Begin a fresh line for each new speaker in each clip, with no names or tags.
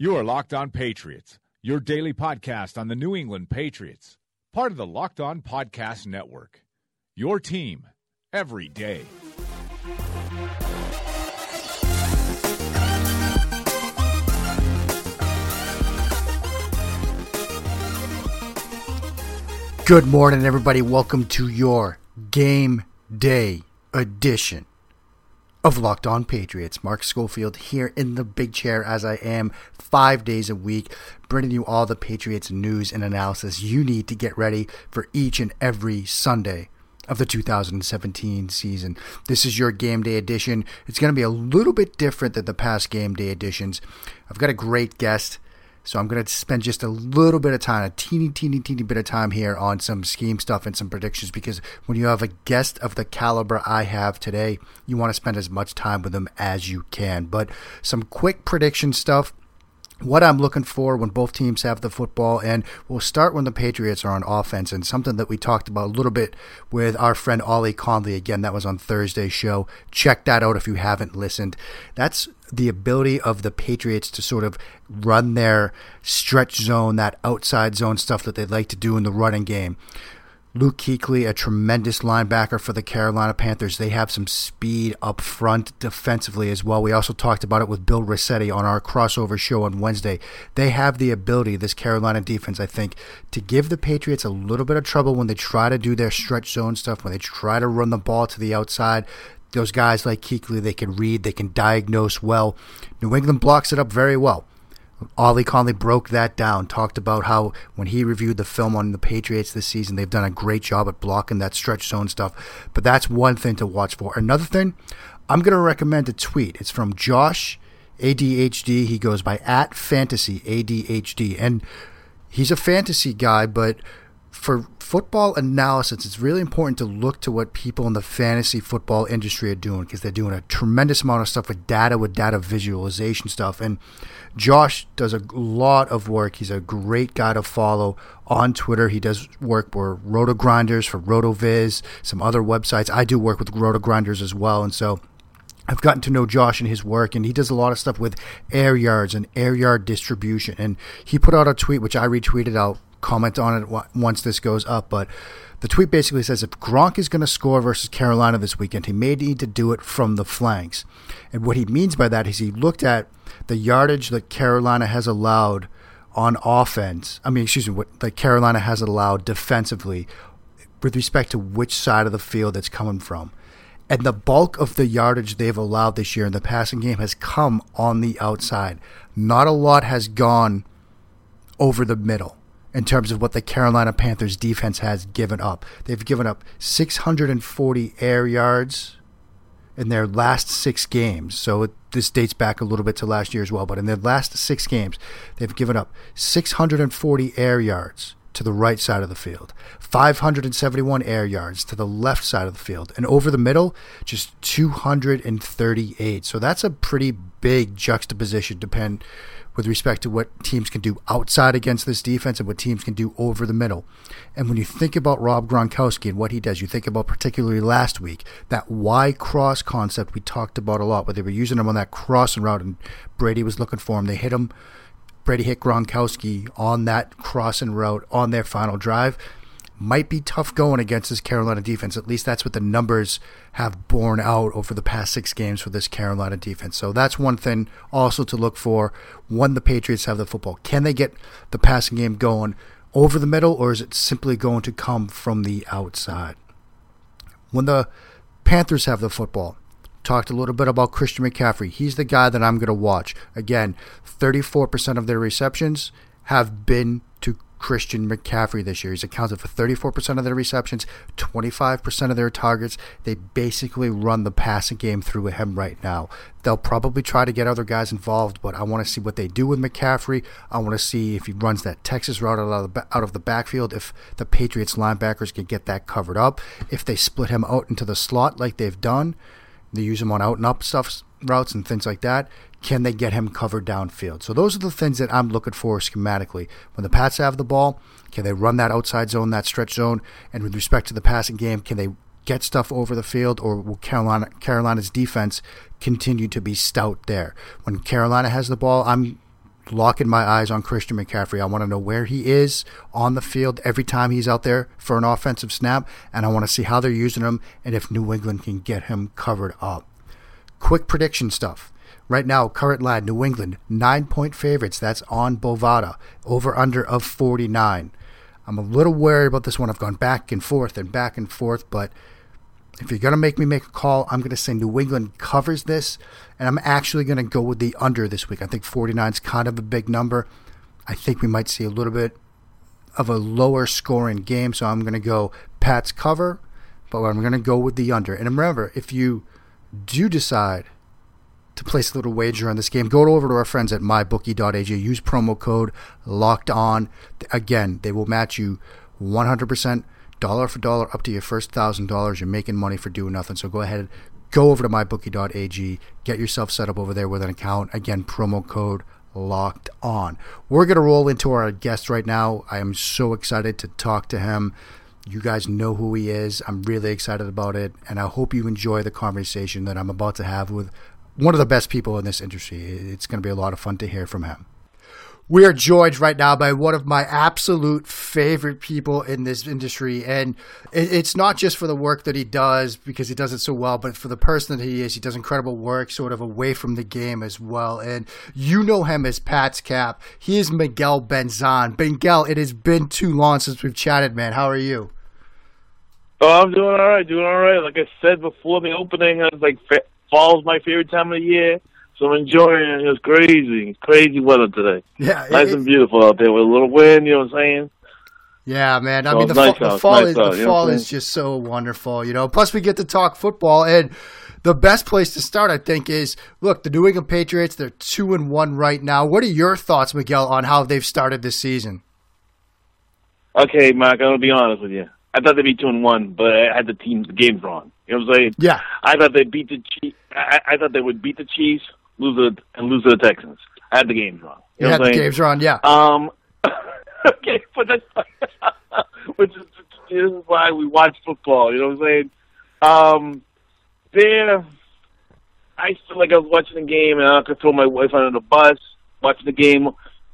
You are Locked On Patriots, your daily podcast on the New England Patriots. Part of the Locked On Podcast Network. Your team every day.
Good morning, everybody. Welcome to your game day edition of Locked On Patriots. Mark Schofield here in the big chair as I am five days a week, bringing you all the Patriots news and analysis you need to get ready for each and every Sunday of the 2017 season. This is your game day edition. It's going to be a little bit different than the past game day editions. I've got a great guest so I'm going to spend just a little bit of time, a teeny, teeny, teeny bit of time here on some scheme stuff and some predictions because when you have a guest of the caliber I have today, you want to spend as much time with them as you can. But some quick prediction stuff what I'm looking for when both teams have the football, and we'll start when the Patriots are on offense, and something that we talked about a little bit with our friend Ollie Connolly. Again, that was on Thursday's show. Check that out if you haven't listened. That's the ability of the Patriots to sort of run their stretch zone, that outside zone stuff that they like to do in the running game. Luke Kuechly, a tremendous linebacker for the Carolina Panthers. They have some speed up front defensively as well. We also talked about it with Bill Rossetti on our crossover show on Wednesday. They have the ability, this Carolina defense, I think, to give the Patriots a little bit of trouble when they try to do their stretch zone stuff, when they try to run the ball to the outside. Those guys like Kuechly, they can read, they can diagnose well. New England blocks it up very well. Ollie Connolly broke that down, talked about how when he reviewed the film on the Patriots this season, they've done a great job at blocking that stretch zone stuff. But that's one thing to watch for. Another thing, I'm going to recommend a tweet. It's from Josh ADHD. He goes by at fantasy ADHD. And he's a fantasy guy, but for football analysis, it's really important to look to what people in the fantasy football industry are doing because they're doing a tremendous amount of stuff with data, with data visualization stuff. And Josh does a lot of work. He's a great guy to follow on Twitter. He does work for Roto Grinders, for RotoViz, some other websites. I do work with Roto Grinders as well. And so I've gotten to know Josh and his work, and he does a lot of stuff with air yards and air yard distribution. And he put out a tweet, which I retweeted. I'll comment on it once this goes up. But the tweet basically says if Gronk is going to score versus Carolina this weekend, he may need to do it from the flanks. And what he means by that is he looked at the yardage that Carolina has allowed on offense. I mean, excuse me, what that Carolina has allowed defensively with respect to which side of the field it's coming from. And the bulk of the yardage they've allowed this year in the passing game has come on the outside. Not a lot has gone over the middle in terms of what the Carolina Panthers defense has given up. They've given up 640 air yards in their last six games. So it, this dates back a little bit to last year as well. But in their last six games, they've given up 640 air yards to the right side of the field, 571 air yards to the left side of the field, and over the middle, just 238. So that's a pretty big juxtaposition, depend with respect to what teams can do outside against this defense and what teams can do over the middle. And when you think about Rob Gronkowski and what he does, you think about particularly last week that Y cross concept we talked about a lot, where they were using him on that crossing route and Brady was looking for him. They hit him. Brady hit Gronkowski on that crossing route on their final drive might be tough going against this Carolina defense. At least that's what the numbers have borne out over the past six games for this Carolina defense. So that's one thing also to look for when the Patriots have the football. Can they get the passing game going over the middle, or is it simply going to come from the outside? When the Panthers have the football, talked a little bit about Christian McCaffrey. He's the guy that I'm going to watch. Again, 34% of their receptions have been to Christian McCaffrey this year. He's accounted for 34% of their receptions, 25% of their targets. They basically run the passing game through him right now. They'll probably try to get other guys involved, but I want to see what they do with McCaffrey. I want to see if he runs that Texas route out of, the, out of the backfield, if the Patriots linebackers can get that covered up, if they split him out into the slot like they've done. They use him on out and up stuff routes and things like that. Can they get him covered downfield? So those are the things that I'm looking for schematically. When the Pats have the ball, can they run that outside zone, that stretch zone? And with respect to the passing game, can they get stuff over the field, or will Carolina Carolina's defense continue to be stout there? When Carolina has the ball, I'm locking my eyes on Christian McCaffrey. I want to know where he is on the field every time he's out there for an offensive snap, and I want to see how they're using him and if New England can get him covered up. Quick prediction stuff. Right now, current line, New England, nine point favorites. That's on Bovada. Over under of 49. I'm a little worried about this one. I've gone back and forth and back and forth, but if you're going to make me make a call, I'm going to say New England covers this, and I'm actually going to go with the under this week. I think 49 is kind of a big number. I think we might see a little bit of a lower scoring game, so I'm going to go Pats cover, but I'm going to go with the under. And remember, if you do decide to place a little wager on this game, go over to our friends at mybookie.ag. Use promo code locked on. Again, they will match you 100% dollar for dollar up to your first thousand dollars. You're making money for doing nothing. So go ahead, go over to mybookie.ag, get yourself set up over there with an account. Again, promo code locked on. We're going to roll into our guest right now. I am so excited to talk to him. You guys know who he is. I'm really excited about it, and I hope you enjoy the conversation that I'm about to have with one of the best people in this industry. It's going to be a lot of fun to hear from him. We are joined right now by one of my absolute favorite people in this industry. And it's not just for the work that he does because he does it so well, but for the person that he is. He does incredible work sort of away from the game as well. And you know him as Pat's Cap. He is Miguel Benzan. Miguel, it has been too long since we've chatted, man. How are you?
Oh, I'm doing all right, doing all right. Like I said before the opening, I was like, fall's my favorite time of the year. So I'm enjoying it. It was crazy, crazy weather today.
Yeah,
nice
it,
and beautiful out there with a little wind. You know what I'm saying?
Yeah, man. I so mean, the, nice fa- the fall nice is out, the fall is just so wonderful. You know, plus we get to talk football, and the best place to start, I think, is look the New England Patriots. They're two and one right now. What are your thoughts, Miguel, on how they've started this season?
Okay, Mike. I'm gonna be honest with you. I thought they'd be two and one, but I had the team the games wrong. You know what I'm saying?
Yeah.
I thought they beat the Chiefs. I, I thought they would beat the Chiefs, lose the and lose to the Texans. I had the games wrong.
You, you had the games wrong, yeah.
Um. okay, but that's which is this is why we watch football. You know what I'm saying? Um. There, I feel like I was watching the game, and I could throw my wife under the bus watching the game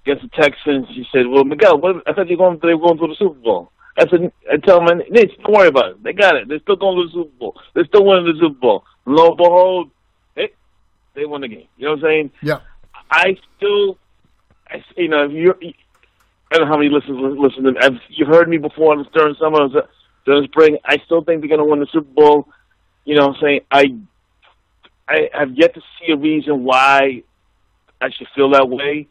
against the Texans. She said, "Well, Miguel, what, I thought you were going. They were going to the Super Bowl." I said, I tell them, Mitch, don't worry about it. They got it. They're still going to lose the Super Bowl. They're still winning the Super Bowl. Lo and behold, they won the game. You know what I'm saying?
Yeah.
I still, I, you know, if you're, I don't know how many listeners listen to me. you've heard me before during summer, during spring. I still think they're going to win the Super Bowl. You know what I'm saying? I, I have yet to see a reason why I should feel that way.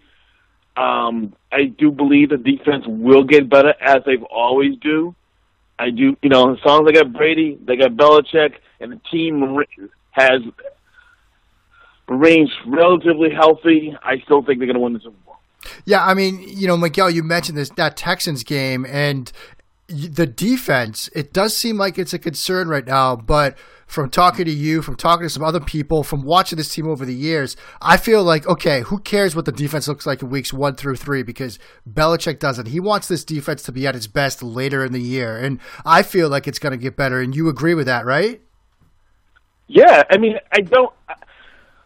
Um, I do believe the defense will get better as they've always do. I do, you know, as long as they got Brady, they got Belichick, and the team has remains relatively healthy. I still think they're going to win the Super Bowl.
Yeah, I mean, you know, Miguel, you mentioned this that Texans game, and the defense. It does seem like it's a concern right now, but from talking to you, from talking to some other people, from watching this team over the years, I feel like, okay, who cares what the defense looks like in weeks one through three because Belichick doesn't. He wants this defense to be at its best later in the year. And I feel like it's going to get better. And you agree with that, right?
Yeah. I mean, I don't.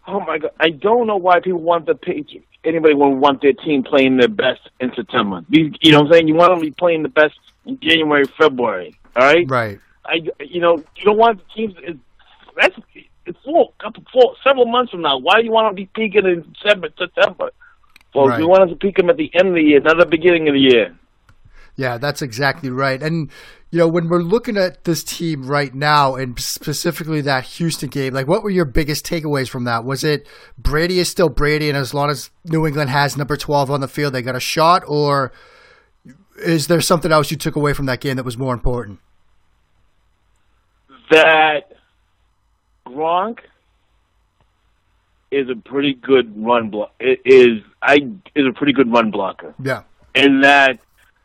Oh, my God. I don't know why people want the Patriots. Anybody would want their team playing their best in September. You know what I'm saying? You want them to be playing the best in January, February. All right?
Right.
I, you know, you don't want the teams. That's it's four, couple, four, several months from now. Why do you want to be peaking in December, September? Well, right. we want to peak them at the end of the year, not the beginning of the year.
Yeah, that's exactly right. And you know, when we're looking at this team right now, and specifically that Houston game, like, what were your biggest takeaways from that? Was it Brady is still Brady, and as long as New England has number twelve on the field, they got a shot, or is there something else you took away from that game that was more important?
That Gronk is a pretty good run block. Is I is a pretty good run blocker.
Yeah,
and that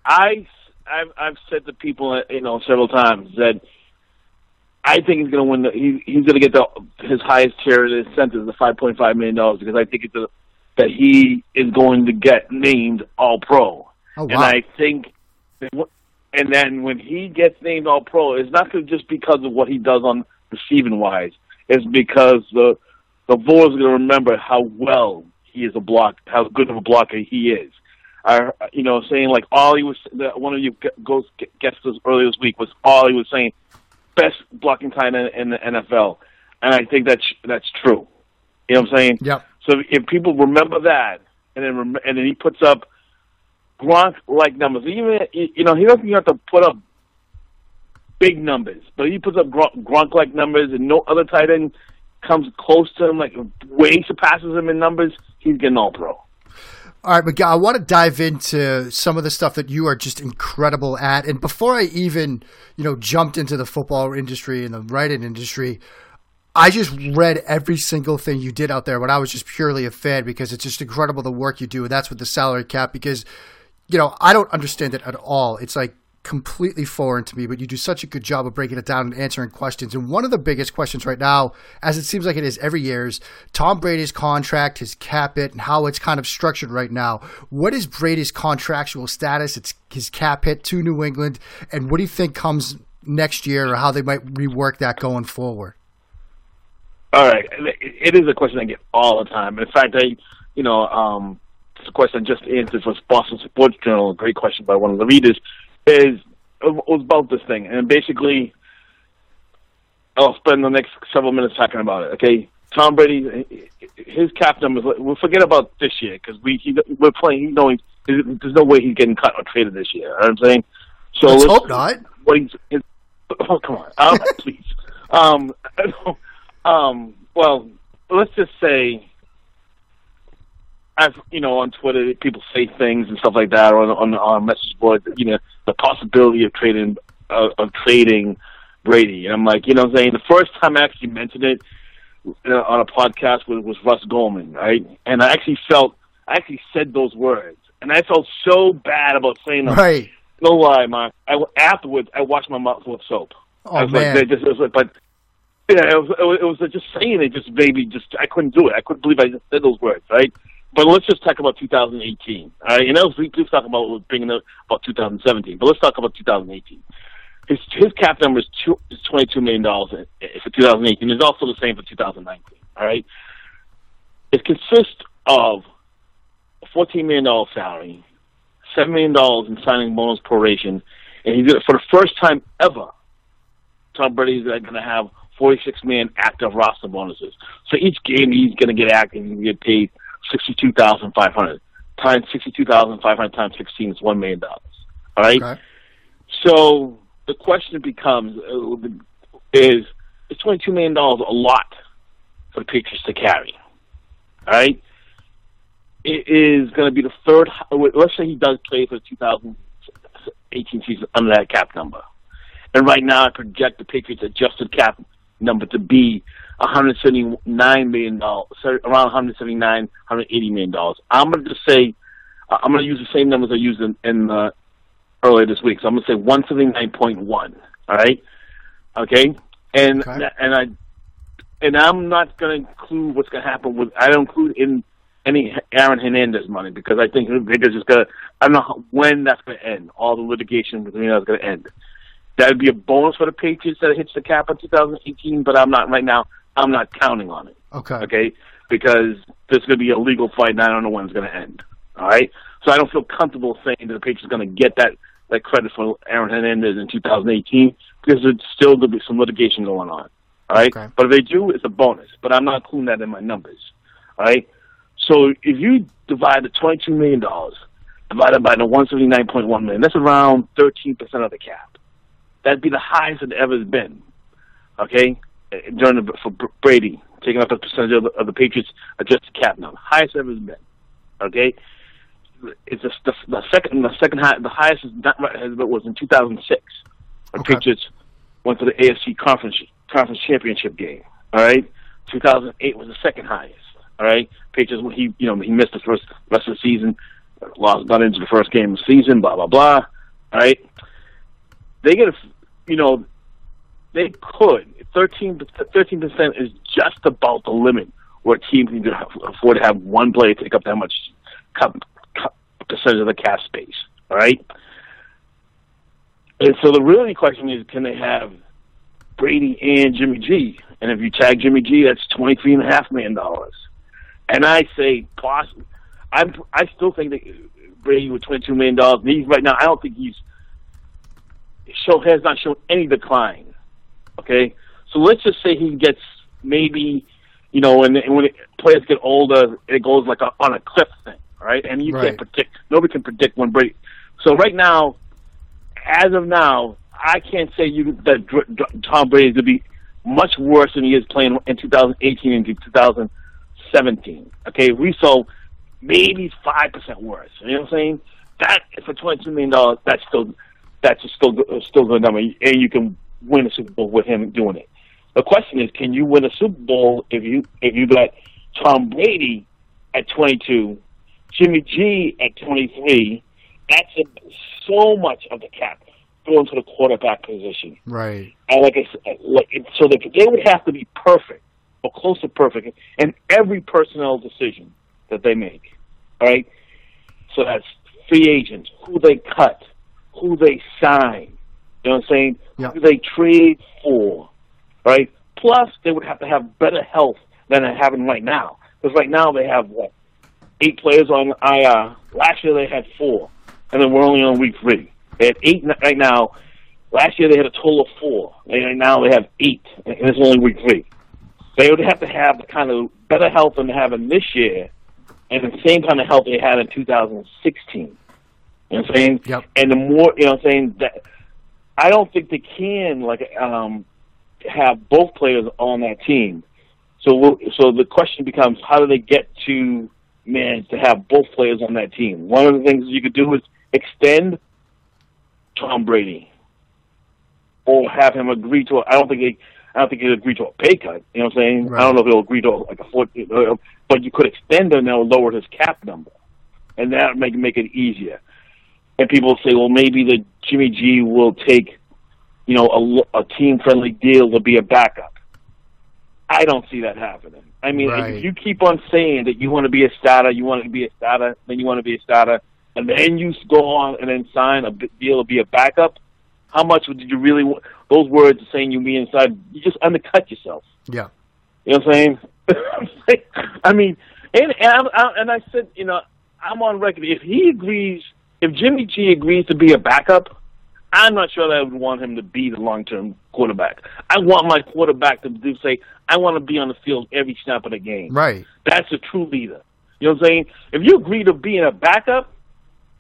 I I've, I've said to people uh, you know several times that I think he's going to win. The, he, he's going to get the his highest tier of incentive, the five point five million dollars, because I think it's a, that he is going to get named All Pro.
Oh, wow.
And I think, and then when he gets named All Pro, it's not just because of what he does on receiving wise. It's because the the voters are going to remember how well he is a block, how good of a blocker he is. I, you know, saying like all he was. One of you goes guests earlier this week was all he was saying best blocking tight end in the NFL, and I think that's that's true. You know what I'm saying?
Yeah.
So if people remember that, and then rem- and then he puts up Gronk like numbers, even you know he doesn't have to put up big numbers, but he puts up Gronk like numbers, and no other tight end comes close to him, like way surpasses him in numbers. He's getting all pro.
All right, Miguel, I want to dive into some of the stuff that you are just incredible at. And before I even, you know, jumped into the football industry and the writing industry, I just read every single thing you did out there when I was just purely a fan because it's just incredible the work you do. And that's with the salary cap because, you know, I don't understand it at all. It's like completely foreign to me, but you do such a good job of breaking it down and answering questions. And one of the biggest questions right now, as it seems like it is every year, is Tom Brady's contract, his cap hit, and how it's kind of structured right now. What is Brady's contractual status? It's his cap hit to New England, and what do you think comes next year, or how they might rework that going forward?
All right, it is a question I get all the time. In fact, I, you know, um, it's a question I just answered for Boston Sports Journal. A great question by one of the readers is was about this thing, and basically, I'll spend the next several minutes talking about it. Okay, Tom Brady, his cap numbers. We'll forget about this year because we he, we're playing. You know, there's no way he's getting cut or traded this year. You know what I'm saying.
So let's, let's hope not.
What he's, his, oh come on, um, please. Um, um, well, let's just say I've you know on Twitter people say things and stuff like that, or on on, on message board, you know, the possibility of trading uh, of trading Brady, and I'm like, you know, what I'm saying the first time I actually mentioned it uh, on a podcast was, was Russ Goldman, right? And I actually felt I actually said those words, and I felt so bad about saying them.
Right.
No lie, Mark. I afterwards I washed my mouth with soap.
Oh
I was
man.
like, just, was like, but yeah, it was, it was, it was just saying it just maybe just I couldn't do it. I couldn't believe I just said those words, right? But let's just talk about 2018. All right, you know, we keep talking about up about 2017, but let's talk about 2018. His his cap number is, two, is 22 million dollars eh, eh, for 2018. It's also the same for 2019. All right, it consists of a 14 million dollar salary, seven million dollars in signing bonus proration, and he's for the first time ever, Tom Brady's going to have 46 million active roster bonuses. So each game he's going to get active, to get paid sixty-two thousand five hundred times sixty-two thousand five hundred times sixteen is one million dollars. All right.
Okay.
So the question becomes: uh, Is is twenty-two million dollars a lot for the Patriots to carry? All right. It is going to be the third. Let's say he does play for the 2018 season under that cap number, and right now I project the Patriots' adjusted cap number to be 179 million dollars, around 179, 180 million dollars. I'm going to just say, I'm going to use the same numbers I used in, in uh, earlier this week. So I'm going to say 179.1. All right, okay, and
Okay.
and I and I'm not going to include what's going to happen with. I don't include in any Aaron Hernandez money because I think they're just going to. I don't know how, when that's going to end. All the litigation between us is going to end. That would be a bonus for the Patriots that hits the cap in 2018, but I'm not right now. I'm not counting on it.
Okay.
Okay, because there's going to be a legal fight, and I don't know when it's going to end. All right, so I don't feel comfortable saying that the Patriots are going to get that that credit for Aaron Hernandez in 2018 because there's still going to be some litigation going on. All right,
Okay.
but if they do, it's a bonus. But I'm not including that in my numbers. All right, so if you divide the 22 million dollars divided by the 179.1 million, that's around 13 percent of the cap. That'd be the highest it ever has been. Okay, during the, for Brady taking up a percentage of the, of the Patriots adjusted cap number, highest ever has been. Okay, it's a, the, the second the second high the highest is not that was in 2006. The
Okay.
Patriots went to the AFC conference conference championship game. All right, 2008 was the second highest. All right, Patriots he you know he missed the first rest of the season, lost got into the first game of the season. Blah blah blah. All right, they get a you know they could 13 percent is just about the limit where teams team can afford to have one player take up that much percentage of the cap space. All right. And so the really question is, can they have Brady and Jimmy G? And if you tag Jimmy G, that's twenty three and a half million dollars. And I say, possibly, I'm I still think that Brady with twenty two million dollars. He's right now. I don't think he's show has not shown any decline. Okay, so let's just say he gets maybe, you know, and, and when it, players get older, it goes like a, on a cliff thing, right? And you
Right.
can't predict. Nobody can predict when Brady. So right now, as of now, I can't say you that Dr- Dr- Tom Brady is going to be much worse than he is playing in 2018 and 2017. Okay, we saw maybe five percent worse. You know what I'm saying? That for 22 million dollars, that's still that's still still good number, and you can win a Super Bowl with him doing it. The question is, can you win a Super Bowl if you if you got Tom Brady at 22, Jimmy G at 23? That's a, so much of the cap going to the quarterback position.
Right.
And like I said, like it- so they they would have to be perfect or close to perfect in every personnel decision that they make. All right. So that's free agents, who they cut, who they sign. You know what I'm saying?
Yeah.
Who they trade for. Right. Plus, they would have to have better health than they're having right now. Because right now they have what eight players on IR. Uh, last year they had four, and then we're only on week three. They had eight right now. Last year they had a total of four. They, right now they have eight, and it's only week three. They would have to have the kind of better health than they're having this year, and the same kind of health they had in 2016. You know what I'm saying?
Yep.
And the more, you know what I'm saying, that I don't think they can like um have both players on that team. So we'll, so the question becomes, how do they get to manage to have both players on that team? One of the things you could do is extend Tom Brady, or have him agree to. A, I don't think he. I don't think he'll agree to a pay cut. You know what I'm saying?
Right.
I don't know if he'll agree to like a foot, uh, but you could extend him and lower his cap number, and that make make it easier. And people say, well, maybe the Jimmy G will take, you know, a, a team friendly deal to be a backup. I don't see that happening. I mean,
Right.
if you keep on saying that you want to be a starter, you want to be a starter, then you want to be a starter, and then you go on and then sign a deal to be a backup, how much did you really want? Those words saying you be inside, you just undercut yourself.
Yeah.
You know what I'm saying? I mean, and and, I'm, I, and I said, you know, I'm on record. If he agrees, if Jimmy G agrees to be a backup, I'm not sure that I would want him to be the long term quarterback. I want my quarterback to do say, I want to be on the field every snap of the game.
Right.
That's a true leader. You know what I'm saying? If you agree to being a backup,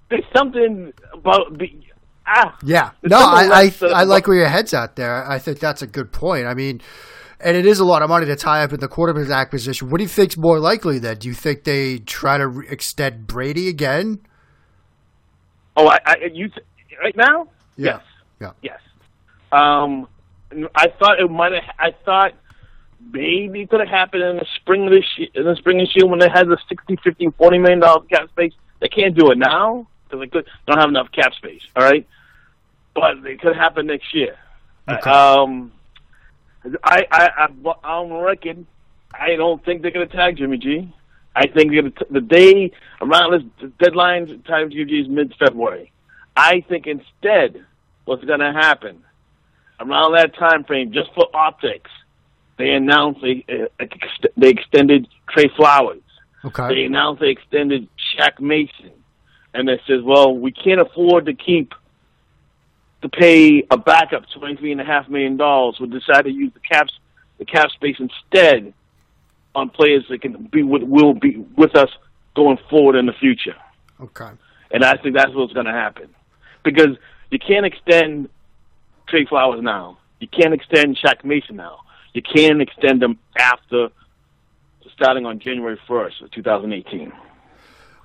there's something about be, ah.
Yeah. No, I I, I like where your head's at there. I think that's a good point. I mean, and it is a lot of money to tie up in the quarterback acquisition. What do you think's more likely then? Do you think they try to re- extend Brady again?
Oh, I, I you right now?
Yeah.
Yes.
Yeah.
Yes. Um, I thought it might have. I thought maybe it could have happened in the spring of this year, in the spring of this year when they had the 60, 50, 40 million dollar cap space. They can't do it now because they could, don't have enough cap space. All right, but it could happen next year.
Okay.
Um, I, I, I, I'm reckon. I don't think they're going to tag Jimmy G. I think they're gonna t- the day around this deadline time G is mid February. I think instead, what's going to happen around that time frame, just for optics, they announced they uh, they extended Trey Flowers.
Okay.
They announced they extended Shaq Mason, and they says, "Well, we can't afford to keep to pay a backup twenty three and a half million dollars. We decided to use the caps the cap space instead on players that can be with will be with us going forward in the future."
Okay.
And I think that's what's going to happen. Because you can't extend Trey Flowers now. You can't extend Shaq Mason now. You can't extend them after starting on January 1st of 2018.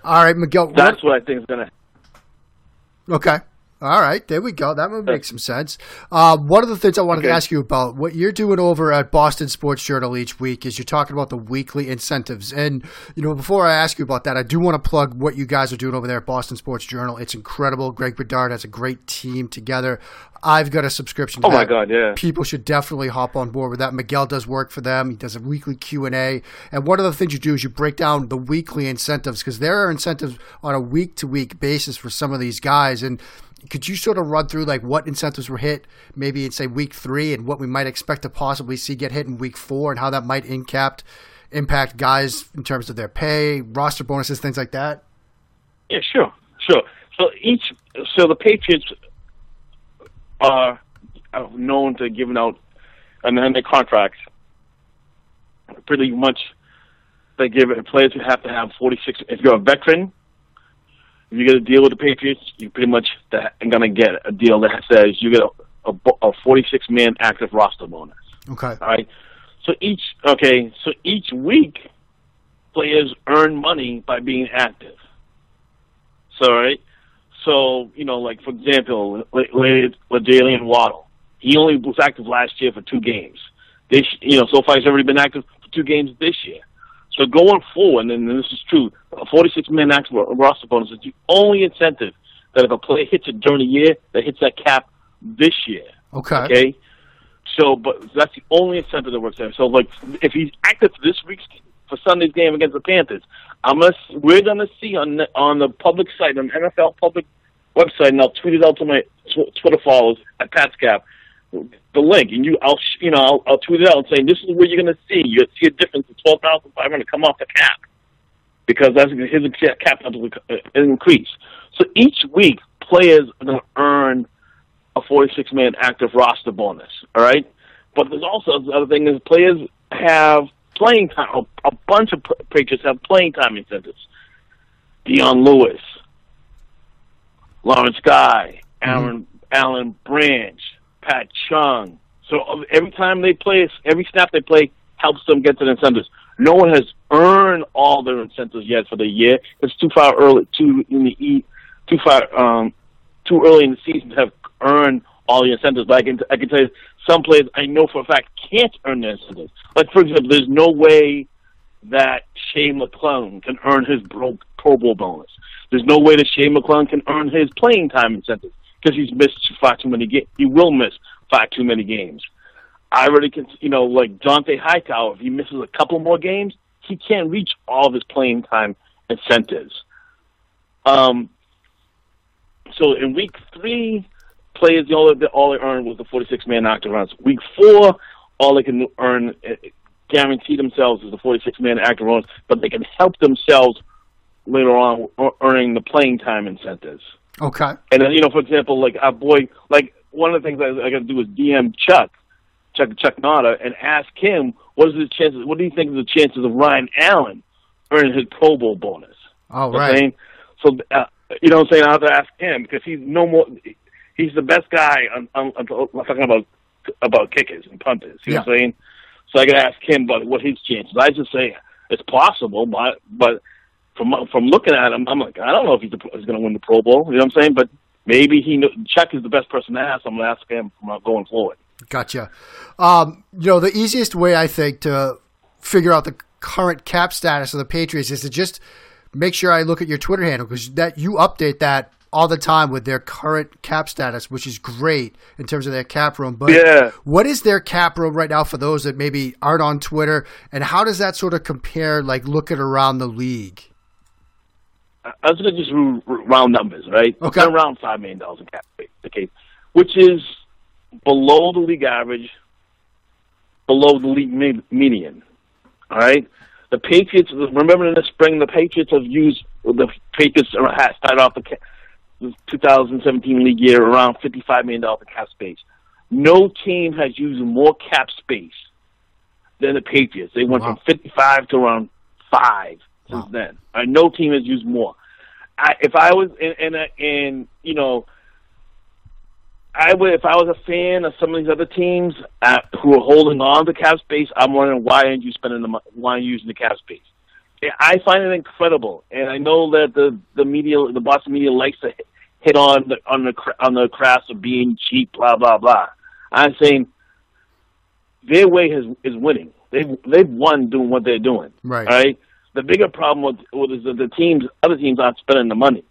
All right, Miguel.
That's what, what I think is going
to. Okay. All right, there we go. That would make some sense. Uh, one of the things I wanted okay. to ask you about what you're doing over at Boston Sports Journal each week is you're talking about the weekly incentives. And you know, before I ask you about that, I do want to plug what you guys are doing over there at Boston Sports Journal. It's incredible. Greg Bedard has a great team together. I've got a subscription.
oh
my
god, yeah!
People should definitely hop on board with that. Miguel does work for them. He does a weekly Q and A. And one of the things you do is you break down the weekly incentives because there are incentives on a week to week basis for some of these guys and could you sort of run through like what incentives were hit maybe in say week three and what we might expect to possibly see get hit in week four and how that might impact impact guys in terms of their pay, roster bonuses, things like that?
Yeah, sure, sure. So each so the Patriots are uh, known to giving out and then their contracts pretty much they give it players who have to have 46 if you're a veteran you get a deal with the Patriots, you pretty much are going to get a deal that says you get a, a, a 46 man active roster bonus.
Okay. All
right. So each okay, so each week players earn money by being active. So right. So you know, like for example, LaAdrian Waddle, he only was active last year for two games. This, you know, so far he's already been active for two games this year. So going forward, and this is true, a 46 man active roster bonus is the only incentive that if a player hits it during the year, that hits that cap this year.
Okay.
Okay. So, but that's the only incentive that works there. So, like, if he's active for this week's for Sunday's game against the Panthers, I'm gonna we're gonna see on the, on the public site on NFL public website, and I'll tweet it out to my tw- Twitter followers at Pat's Cap the link, and you, I'll, you know, I'll, I'll tweet it out and saying this is where you're going to see you see a difference of twelve thousand five hundred come off the cap because that's his cap will uh, increase. So each week, players are going to earn a 46 man active roster bonus. All right, but there's also the other thing is players have playing time. A, bunch of Patriots have playing time incentives. Dion Lewis, Lawrence Guy, Aaron mm-hmm. Alan Branch, Pat Chung. So um, every time they play, every snap they play helps them get to the incentives. No one has earned all their incentives yet for the year. It's too far early, too in the e, too far, um, too early in the season to have earned all the incentives. But I can, I can tell you, some players I know for a fact can't earn their incentives. Like for example, there's no way that Shane McClellin can earn his Pro, Bowl bonus. There's no way that Shane McClellin can earn his playing time incentives because he's missed far too many games. He will miss far too many games. I really can, you know, like Dont'a Hightower, if he misses a couple more games, he can't reach all of his playing time incentives. Um, so in week three, players all they, all they earned was the 46 man runs. Week four, all they can earn, uh, guarantee themselves is the 46 man runs, but they can help themselves later on earning the playing time incentives.
Okay.
And then, you know, for example, like our boy, like one of the things I, I got to do is DM Chuck, Chuck Chuck Zodda, and ask him what is the chances. What do you think is the chances of Ryan Allen earning his Pro Bowl bonus?
All right.
So, uh, you know, what I'm saying I have to ask him because he's no more. He's the best guy. I'm, I'm, I'm talking about about kickers and punters. You yeah. know what I'm saying? So I got to ask him about what his chances. I just say it's possible, but but from from looking at him, I'm like, I don't know if he's, he's going to win the Pro Bowl. You know what I'm saying? But maybe he Chuck is the best person to ask. I'm going to ask him from going forward.
Gotcha. Um, you know, the easiest way I think to figure out the current cap status of the Patriots is to just make sure I look at your Twitter handle because that you update that all the time with their current cap status, which is great in terms of their cap room. But
yeah.
what is their cap room right now for those that maybe aren't on Twitter, and how does that sort of compare, like looking around the league?
I was going to just round numbers, right?
Okay.
Around five million dollars in cap space, okay, which is below the league average, below the league median. All right. The Patriots. Remember in the spring, the Patriots have used the Patriots started off the 2017 league year around 55 million dollars in cap space. No team has used more cap space than the Patriots. They went wow. from 55 to around five since wow. then. Uh, no team has used more. I, if I was in, in, a, in you know, I would if I was a fan of some of these other teams uh, who are holding on to cap space. I'm wondering why aren't you spending the why aren't you using the cap space? I find it incredible, and I know that the the media, the Boston media, likes to hit on the on the on the Krafts of being cheap, blah blah blah. I'm saying their way is is winning. They've they've won doing what they're doing.
Right.
All right. The bigger problem with, with is that the teams, other teams, aren't spending the money.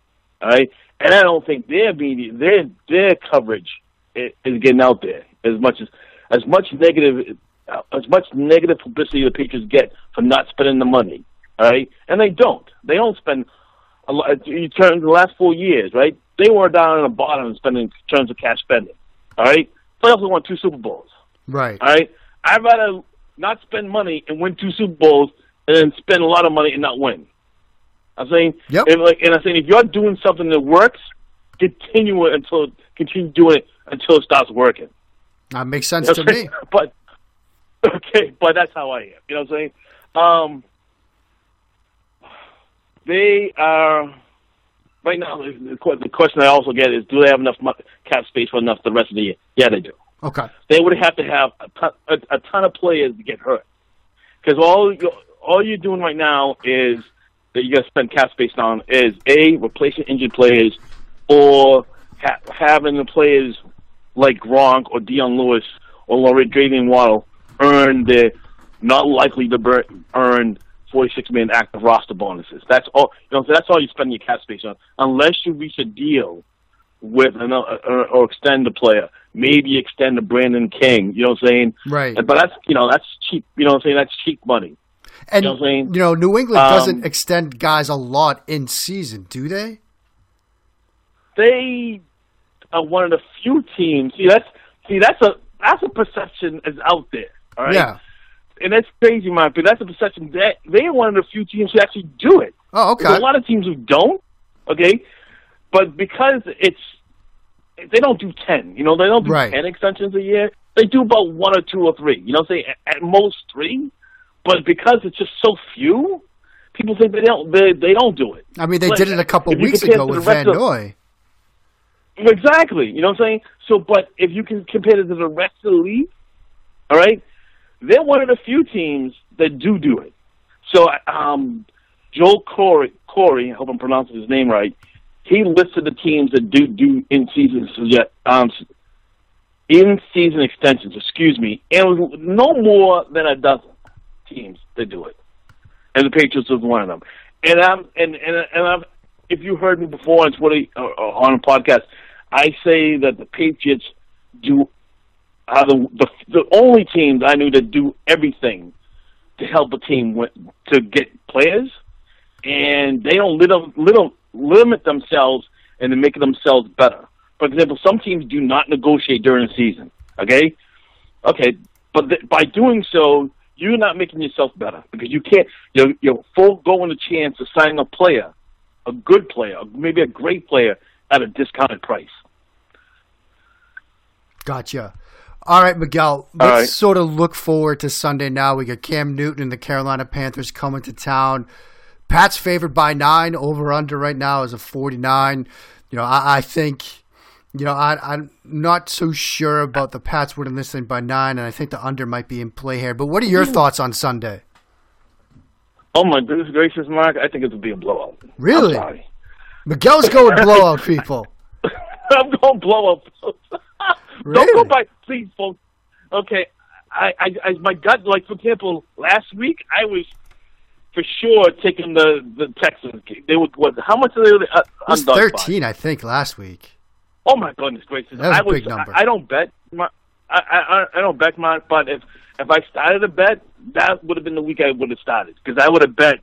All right. And I don't think their media, their their coverage is, is getting out there as much as as much negative uh, as much negative publicity the Patriots get for not spending the money. All right. And they don't. They don't spend a lot. You turn the last four years, right? They were down in the bottom in spending in terms of cash spending. All right. Playoffs won two Super Bowls.
Right.
All right. I'd rather not spend money and win two Super Bowls and then spend a lot of money and not win. I'm saying,
Yep.
if, like, and I'm saying, if you're doing something that works, continue it until continue doing it until it starts working.
That makes sense
You
to
know I'm
me.
But okay, but that's how I am. You know what I'm saying? Um, they are right now. The question I also get is, do they have enough cap space for enough the rest of the year? Yeah, they do
Okay.
they would have to have a ton, a, a ton of players to get hurt. Because all all you're doing right now is that you got to spend cap space on is a replacing injured players, or ha- having the players like Gronk or Dion Lewis or Laurie Draven Waddle earn the not likely to bur- earn 46 million active roster bonuses. That's all. You know, so that's all you spend your cap space on, unless you reach a deal with another uh, or, uh, or extend the player. Maybe extend the Brandon King. You know what I'm saying?
Right.
But that's you know that's cheap. You know what I'm saying? That's cheap money.
And
know what I'm saying?
you know, New England
Um,
doesn't extend guys a lot in season, do they?
They are one of the few teams. See that's see that's a that's a perception is out there. All right.
Yeah.
And that's crazy, my opinion. That's a perception that they are one of the few teams who actually do it.
Oh, okay.
There's a lot of teams who don't. Okay, but because it's they don't do ten. You know, they don't do
Right.
ten extensions a year. They do about one or two or three. You know, what I'm saying at, at most three. But because it's just so few, people think they don't. They, they don't do it.
I mean, they did it a couple weeks ago with Van
of-
Noy.
Exactly. You know what I'm saying? So, but if you can compare it to the rest of the league, all right, they're one of the few teams that do do it. So, um, Joel Corry, Corry, I hope I'm pronouncing his name right. He listed the teams that do do in season um, in season extensions. Excuse me, and it was no more than a dozen teams that do it, and the Patriots was one of them. And I'm and and and I'm, if you heard me before uh, uh, on Twitter or, or on a podcast, I say that the Patriots do are the, the the only teams I knew that do everything to help a team win, to get players, and they don't little, little limit themselves into making themselves better. For example, some teams do not negotiate during the season. Okay, okay, but th- by doing so, you're not making yourself better because you can't. You're, you're foregoing the chance of signing a player, a good player, maybe a great player at a discounted price.
Gotcha. All right, Miguel. Let's
right.
sort of look forward to Sunday now. We got Cam Newton and the Carolina Panthers coming to town. Pat's favored by nine. Over under right now is a forty nine. You know, I, I think. You know, I, I'm not so sure about the Pats winning this thing by nine, and I think the under might be in play here. But what are your thoughts on Sunday?
Oh my goodness gracious, Mark! I think it would be a blowout.
Really?
I'm sorry.
Miguel's going blowout, people.
I'm going blowout.
Really?
Don't go by, please, folks. Okay, I, I, I, my gut, like for example, last week I was for sure taking the the Texans. They were what? How much are they? Uh,
It was
underdogs by?
thirteen, I think, last week.
Oh my goodness gracious!
That was
I
a
was.
big number.
I, I don't bet. My, I, I I don't bet my. But if if I started a bet, that would have been the week I would have started because I would have bet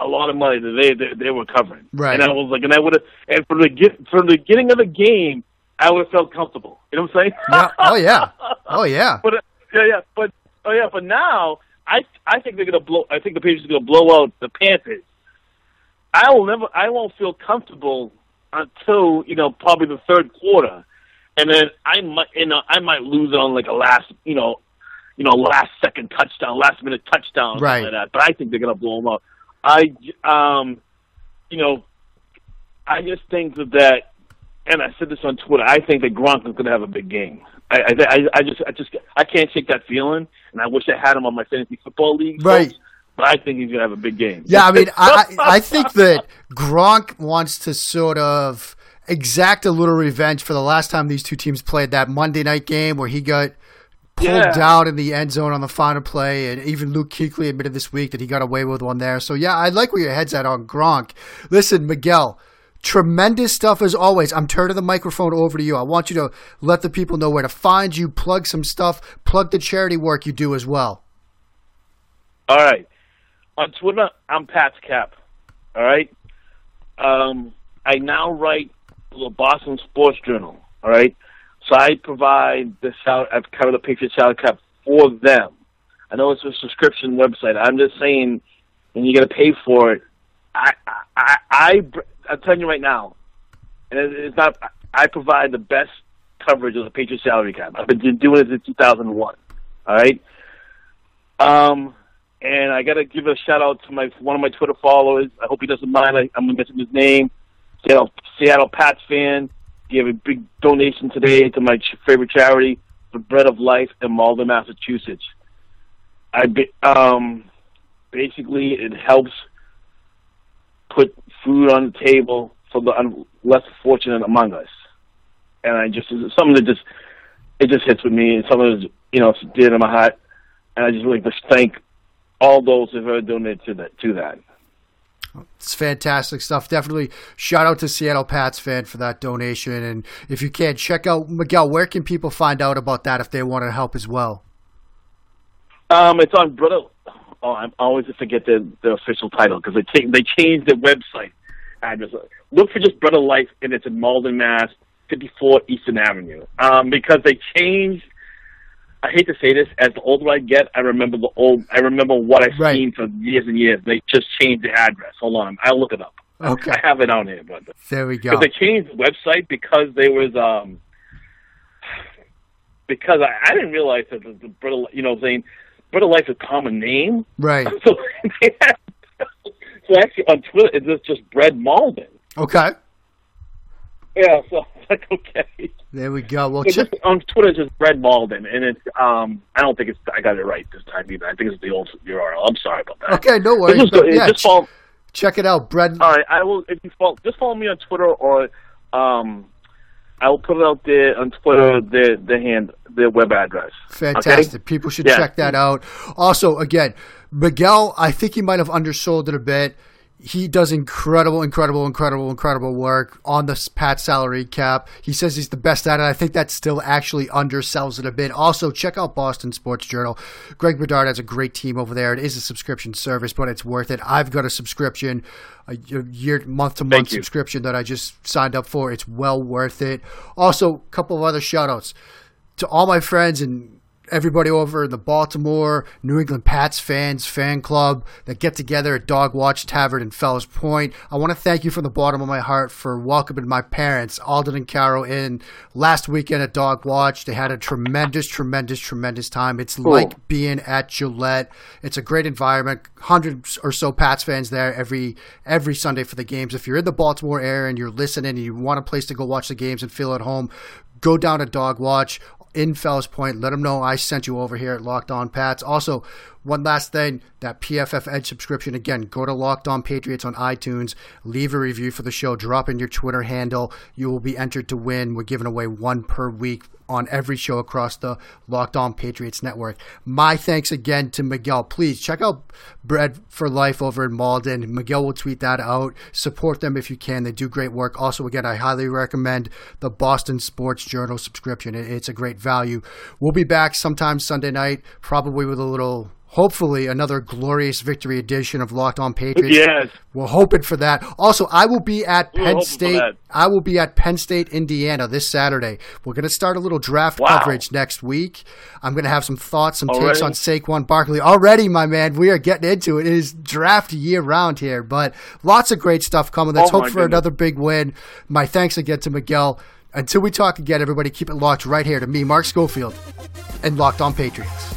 a lot of money that they they, they were covering.
Right.
And I was like, and I would have, and from the get from the beginning of the game, I would have felt comfortable. You know what I'm saying?
Yeah. Oh yeah. Oh yeah.
But yeah, yeah, but oh yeah, but now I I think they're gonna blow. I think the Patriots are gonna blow out the Panthers. I will never. I won't feel comfortable until you know probably the third quarter, and then I might you know I might lose on like a last you know you know last second touchdown, last minute touchdown,
Right.
like that. But I think they're gonna blow them up. I um you know I just think that that. And I said this on Twitter. I think that Gronk is going to have a big game. I, I, I just, I just, I can't shake that feeling, and I wish I had him on my fantasy football league.
Right.
I think he's gonna have a big game.
Yeah, I mean, I I think that Gronk wants to sort of exact a little revenge for the last time these two teams played that Monday night game where he got pulled
Yeah.
down in the end zone on the final play, and even Luke Kuechly admitted this week that he got away with one there. So yeah, I like where your head's at on Gronk. Listen, Miguel. Tremendous stuff as always. I'm turning the microphone over to you. I want you to let the people know where to find you, plug some stuff, plug the charity work you do as well.
All right. On Twitter, I'm Pat's Cap. All right. Um, I now write the Boston Sports Journal. All right. So I provide the sal- I've covered the Patriot salary cap for them. I know it's a subscription website. I'm just saying, when you got to pay for it, I, I, I, I'm telling you right now, and it, it's not. I provide the best coverage of the Patriot salary cap. I've been doing it since 2001. All right. Um, and I got to give a shout out to my one of my Twitter followers. I hope he doesn't mind. I, I'm missing his name. Seattle, Seattle Pats fan. Gave a big donation today to my ch- favorite charity, the Bread of Life in Malden, Massachusetts. I be, um, basically it helps put food on the table for the un- less fortunate among us, and I just it's something that just it just hits with me. It's something that's you know it's dear to my heart, and I just really just thank all those who've donated to that to that.
It's fantastic stuff. Definitely shout out to Seattle Pats fan for that donation. And if you can, check out Miguel. Where can people find out about that if they want to help as well?
Um, it's on Brother. Oh, I'm always forget the the official title because they they changed the website address. Look for just Bread of Life, and it's in Malden, Mass, 54 Eastern Avenue. Um, because they changed. I hate to say this. As the older I get, I remember the old. I remember what I've
Right.
seen for years and years. They just changed the address. Hold on, I'll look it up.
Okay.
I have it on here, but
There we go.
they changed the website because there was um because I, I didn't realize that the, the brother you know saying Bread of Life is a common name
Right.
so so actually on Twitter it's just just Brad Malden
Okay.
Yeah so it's like okay
There we go. Well,
just, on Twitter it's just Brad Malden and it's um I don't think it's I got it right this time either I think it's the old URL I'm sorry about that
Okay, no worries.
just,
yeah,
just follow,
check it out. Brett.
All right, I will. If you follow, just follow me on Twitter or um, I will put it out there on Twitter. The the hand the web address.
Fantastic. People should
Yeah.
check that out. Also, again, Miguel, I think he might have undersold it a bit. He does incredible, incredible, incredible, incredible work on the Pat salary cap. He says he's the best at it. I think that still actually undersells it a bit. Also, check out Boston Sports Journal. Greg Bedard has a great team over there. It is a subscription service, but it's worth it. I've got a subscription, a year, month to month subscription that I just signed up for. It's well worth it. Also, a couple of other shout outs to all my friends and everybody over in the Baltimore New England Pats fans fan club that get together at Dog Watch Tavern in Fells Point. I want to thank you from the bottom of my heart for welcoming my parents, Alden and Carol, in last weekend at Dog Watch. They had a tremendous, tremendous, tremendous time. It's like being at Gillette. It's a great environment. Hundreds or so Pats fans there every every Sunday for the games. If you're in the Baltimore area and you're listening and you want a place to go watch the games and feel at home, go down to Dog Watch in Fells Point. Let them know I sent you over here at Locked On Pats. Also, one last thing that PFF Edge subscription again, go to Locked On Patriots on iTunes, leave a review for the show, drop in your Twitter handle. You will be entered to win. We're giving away one per week on every show across the Locked On Patriots network. My thanks again to Miguel. Please check out Bread for Life over in Malden. Miguel will tweet that out. Support them if you can. They do great work. Also, again, I highly recommend the Boston Sports Journal subscription. It's a great value. We'll be back sometime Sunday night, probably with a little. Hopefully, another glorious victory edition of Locked On Patriots.
Yes.
We're hoping for that. Also, I will be at
We're
Penn State. I will be at Penn State, Indiana this Saturday. We're going to start a little draft
Wow.
coverage next week. I'm going to have some thoughts, some takes
Already?
on Saquon Barkley. Already, my man, we are getting into it. It is draft year round here, but lots of great stuff coming. Let's
Oh,
hope for
goodness.
another big win. My thanks again to Miguel. Until we talk again, everybody keep it locked right here to me, Mark Schofield, and Locked On Patriots.